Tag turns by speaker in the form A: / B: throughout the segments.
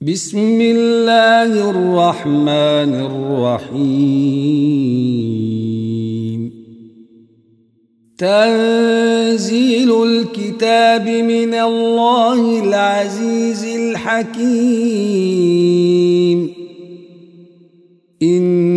A: بسم الله الرحمن الرحيم تنزيل الكتاب من الله العزيز الحكيم إنا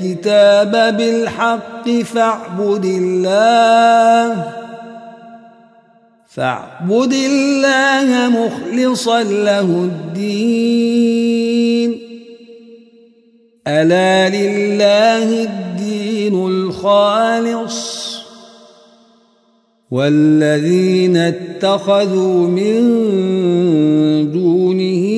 A: الكتاب بالحق فاعبد الله. فاعبد الله مخلصا له الدين. ألا لله الدين الخالص. والذين اتخذوا من دونه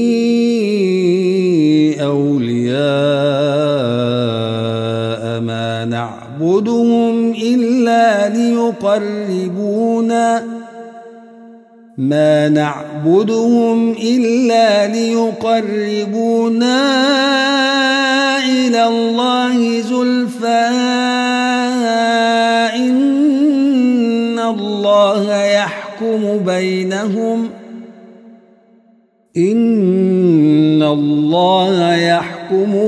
A: نعبدهم إلا ليقربونا ما نعبدهم إلا ليقربونا إلى الله زلفى إن الله يحكم بينهم إن الله يحكم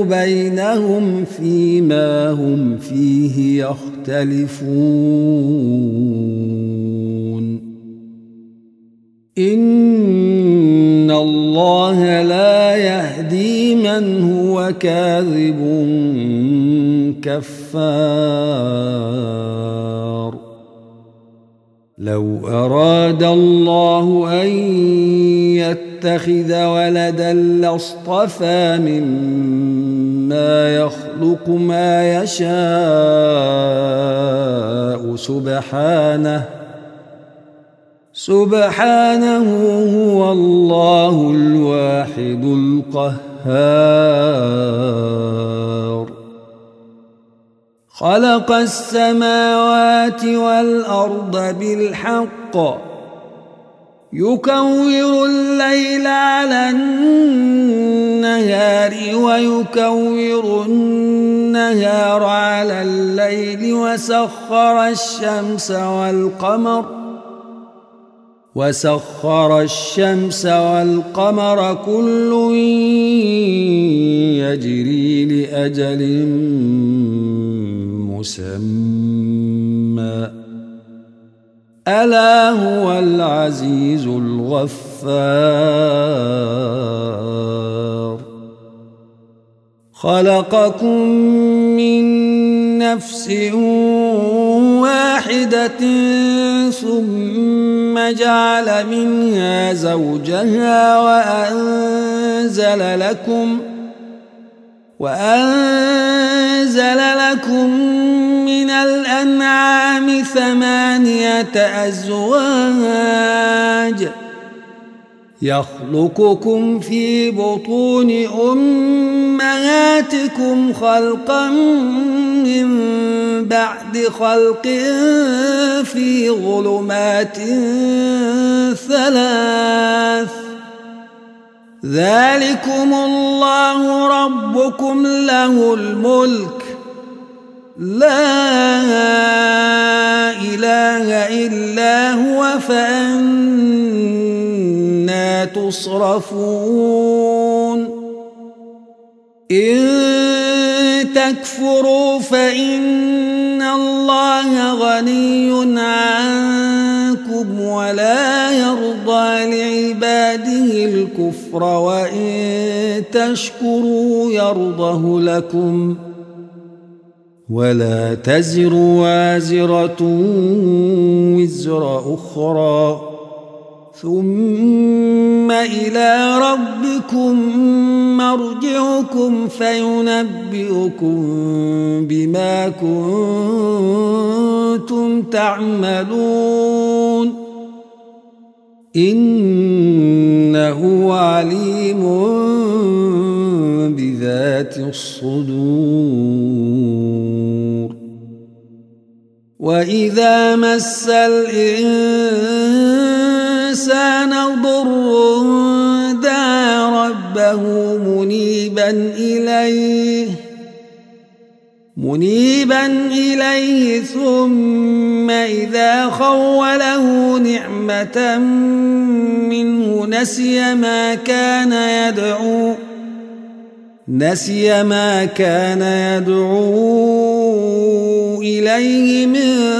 A: بينهم فيما هم فيه يختلفون. إن الله لا يهدي من هو كاذب كفار. لو أراد الله أن يتخذ ولدا لاصطفى مما يخلق ما يشاء سبحانه. سبحانه هو الله الواحد القهار. خلق السماوات والأرض بالحق. يكور الليل على النهار ويكور النهار على الليل وسخر الشمس والقمر وسخر الشمس والقمر كل يجري لأجل مسمى ألا هو العزيز الغفار. خلقكم من نفس واحدة ثم جعل منها زوجها وأنزل لكم وأنزل لكم من الأنعام ثمانية أزواج يخلقكم في بطون أمهاتكم خلقا من بعد خلق في ظلمات ثلاث ذلكم الله ربكم له الملك. لا إله إلا هو فأنا تصرفون. إن تكفروا فإن الله غني عنكم الكفر وإن تشكروا يرضه لكم ولا تزر وازرة وزر أخرى ثم إلى ربكم مرجعكم فينبئكم بما كنتم تعملون إنه عليم بذات الصدور. وإذا مس الإنسان ضر دعا ربه منيبا إليه منيبا إليه ثم إذا خوله نعمة منه نسي ما كان يدعو نسي ما كان يدعو إليه من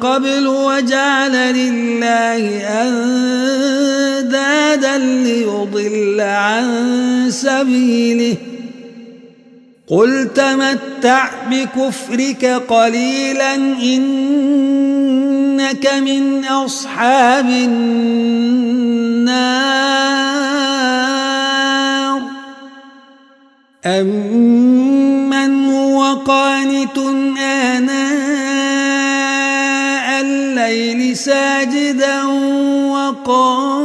A: قبل وجعل لله أندادا ليضل عن سبيله. قل تمتع بكفرك قليلا إنك من أصحاب النار أمن هو قانت آناء الليل ساجدا وقائما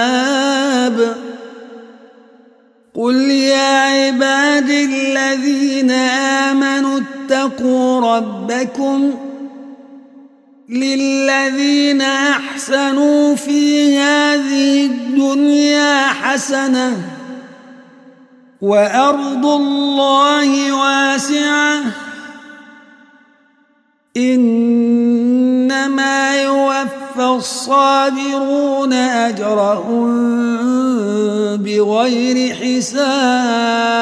A: اتقوا ربكم للذين أحسنوا في هذه الدنيا حسنة وأرض الله واسعة. إنما يوفى الصابرون أجرهم بغير حساب.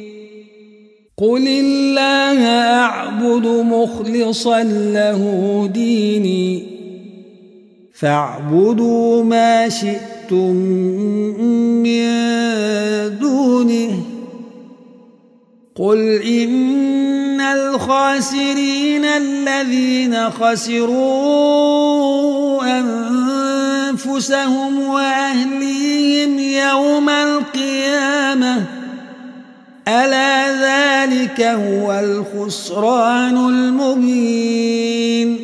A: قل الله أعبد مخلصا له ديني فاعبدوا ما شئتم من دونه قل إن الخاسرين الذين خسروا أنفسهم وأهليهم يوم القيامة ألا ذلك هو الخسران المبين.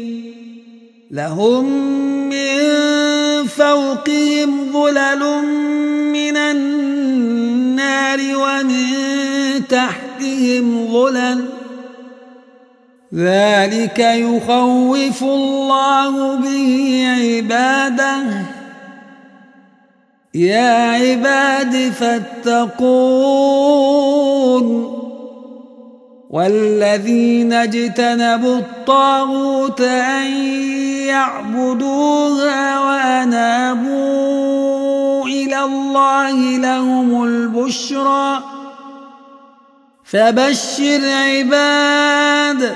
A: لهم من فوقهم ظلل من النار ومن تحتهم ظلل. ذلك يخوف الله به عباده. يا عباد فاتقون والذين اجتنبوا الطاغوت أن يعبدوها وأنابوا إلى الله لهم البشرى فبشر عباد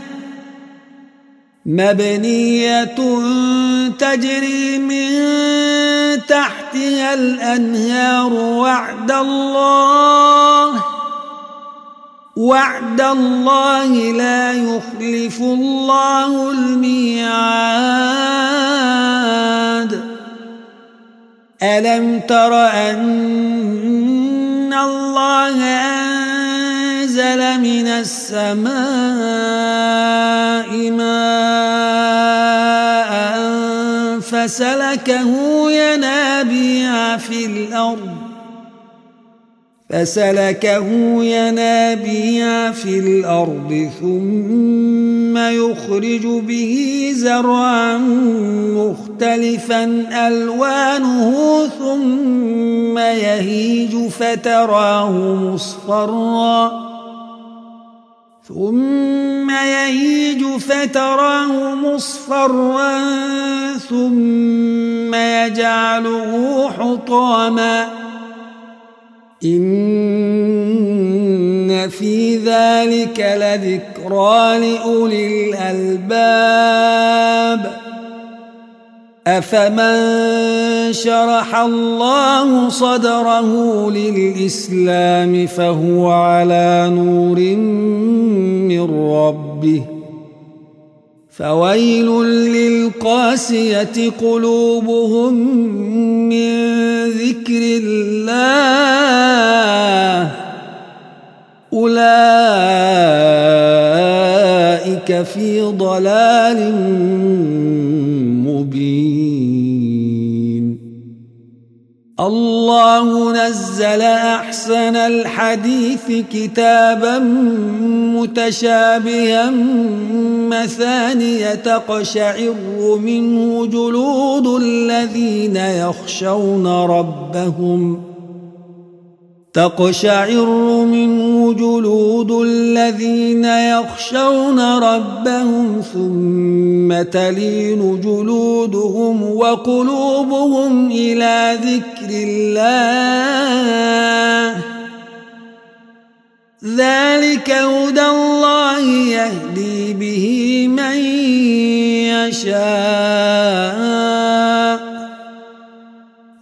A: مبنية تجري من تحتها الأنهار وعد الله وعد الله لا يخلف الله الميعاد. ألم تر أن الله أنزل من السماء ماء فسلكه ينابيع في الأرض فسلكه ينابيع في الأرض ثم يخرج به زرعا مختلفا ألوانه ثم يهيج فتراه مصفرا ثم يهيج فتراه مصفرا ثم يجعله حطاما. إن في ذلك لذكرى لأولي الألباب. أفمن شرح الله صدره للإسلام فهو على نور من ربه. فويل للقاسية قلوبهم من ذكر الله. أولئك في ضلال الله نزل أحسن الحديث كتابا متشابها مثانية تقشعر منه جلود الذين يخشون ربهم تقشعر منه جلود الذين يخشون ربهم ثم تلين جلودهم وقلوبهم إلى ذكر الله. ذلك هدى الله يهدي به من يشاء.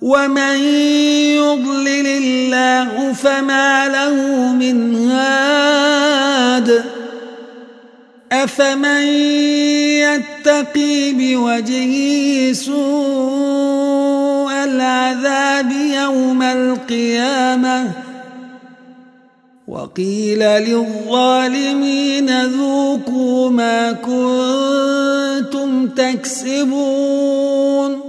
A: ومن الله فما له من هاد. أفمن يتقي بوجهه سوء العذاب يوم القيامة؟ وقيل للظالمين ذوقوا ما كنتم تكسبون.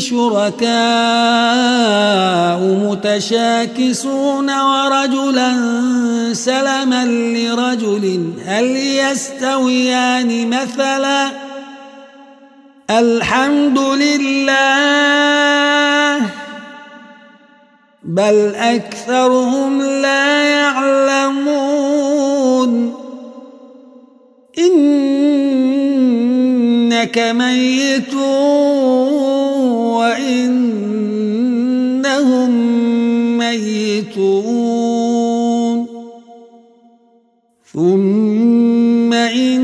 A: شركاء متشاكسون ورجلا سلما لرجل هل يستويان مثلا؟ الحمد لله بل أكثرهم لا يعلمون. إنك ميت. وإنهم ميتون. ثم إنكم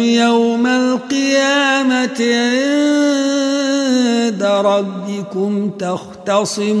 A: يوم القيامة عند ربكم تختصمون.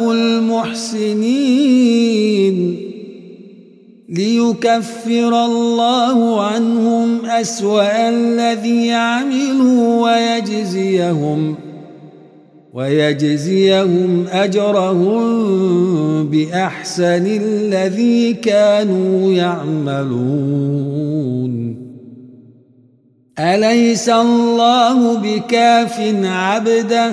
A: المحسنين ليكفر الله عنهم أسوأ الذي عملوا ويجزيهم ويجزيهم أجرهم بأحسن الذي كانوا يعملون أليس الله بكاف عبده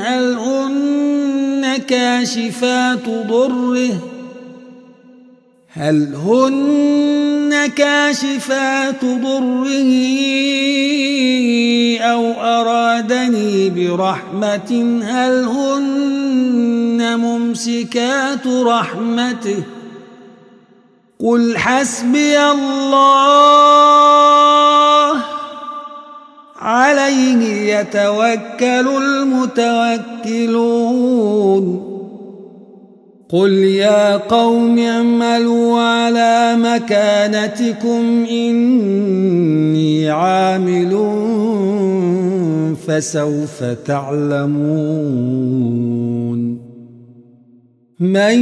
A: كاشفات ضره. هل هن كاشفات ضره أو أرادني برحمة؟ هل هن ممسكات رحمته؟ قل حسبي الله. عليه يتوكل المتوكلون. قل يا قوم اعملوا على مكانتكم إني عامل فسوف تعلمون. من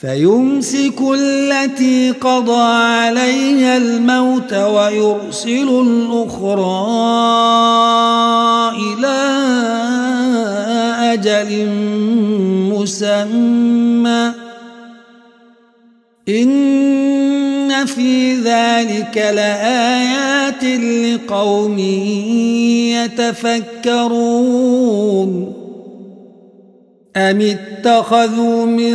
A: فيمسك التي قضى عليها الموت ويرسل الأخرى إلى أجل مسمى. إن في ذلك لآيات لقوم يتفكرون. أم اتخذوا من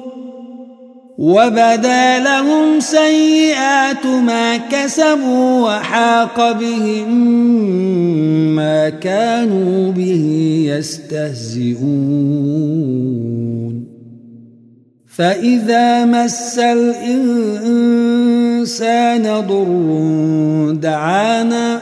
A: وبدا لهم سيئات ما كسبوا وحاق بهم ما كانوا به يستهزئون. فإذا مس الإنسان ضر دعانا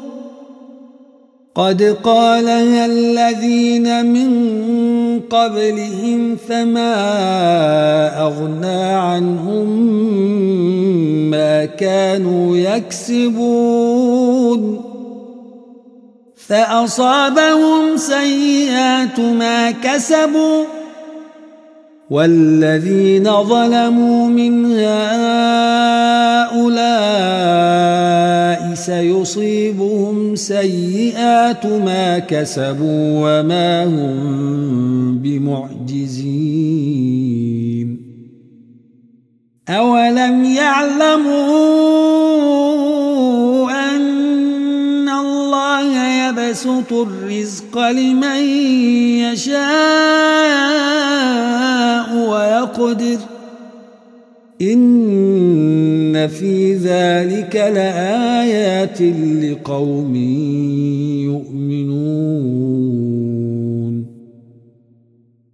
A: قد قالها الذين من قبلهم فما أغنى عنهم ما كانوا يكسبون فأصابهم سيئات ما كسبوا والذين ظلموا من هؤلاء سيصيبهم سيئات ما كسبوا وما هم بمعجزين. أولم يعلموا أن الله يبسط الرزق لمن يشاء ويقدر. إن في ذلك لآيات لقوم يؤمنون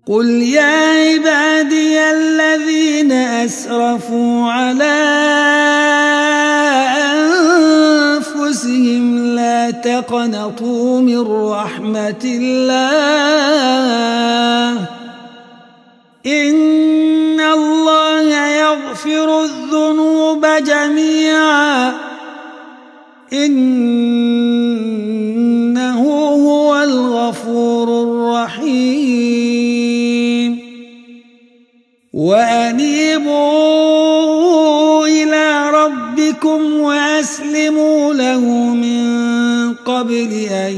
A: قل يا عبادي الذين أسرفوا على أنفسهم لا تقنطوا من رحمة الله إن الله يغفر الذنوب جميعا. إنه هو الغفور الرحيم. وأنيبوا إلى ربكم وأسلموا له من قبل أن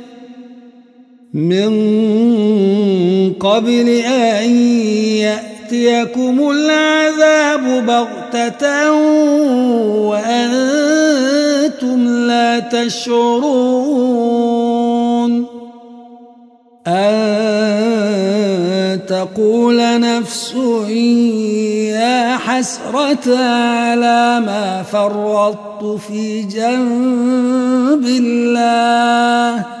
A: من قبل أن يأتيكم العذاب بغتة وأنتم لا تشعرون أن تقول نفس يا حسرة على ما فرطت في جنب الله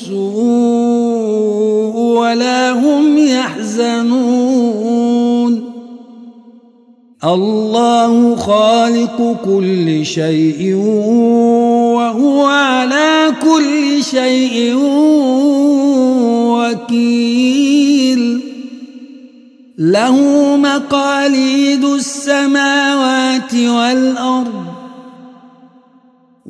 A: السوء ولا هم يحزنون. الله خالق كل شيء وهو على كل شيء وكيل. له مقاليد السماوات والأرض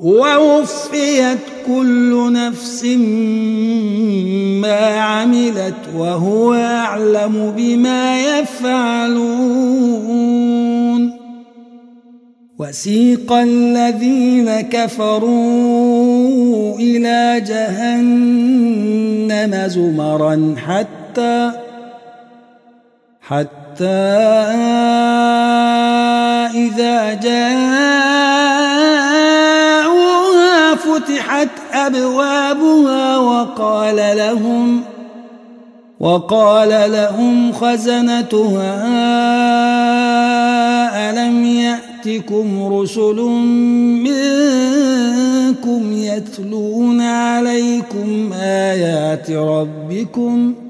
A: ووفيت كل نفس ما عملت وهو أعلم بما يفعلون. وسيق الذين كفروا إلى جهنم زمرا حتى حتى إذا جاءوها أبوابها وقال لهم وقال لهم خزنتها ألم يأتكم رسل منكم يتلون عليكم آيات ربكم ۖ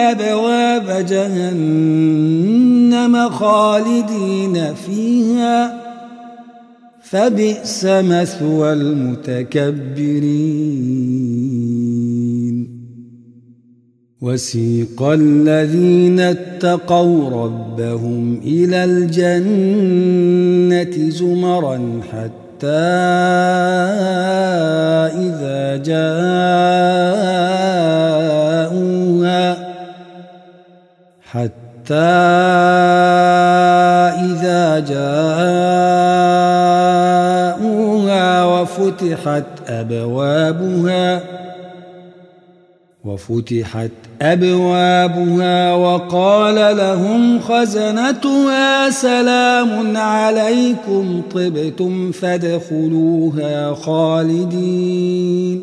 A: أبواب جهنم خالدين فيها. فبئس مثوى المتكبرين. وسيق الذين اتقوا ربهم إلى الجنة زمرا حتى إذا جاءوها. إذا جاءوها وفتحت أبوابها وفتحت أبوابها وقال لهم خزنتها سلام عليكم طبتم فادخلوها خالدين.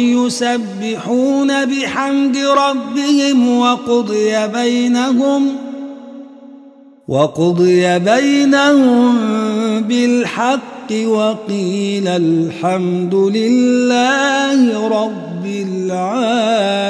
A: يسبحون بحمد ربهم وقضي بينهم وقضي بينهم بالحق وقيل الحمد لله رب العالمين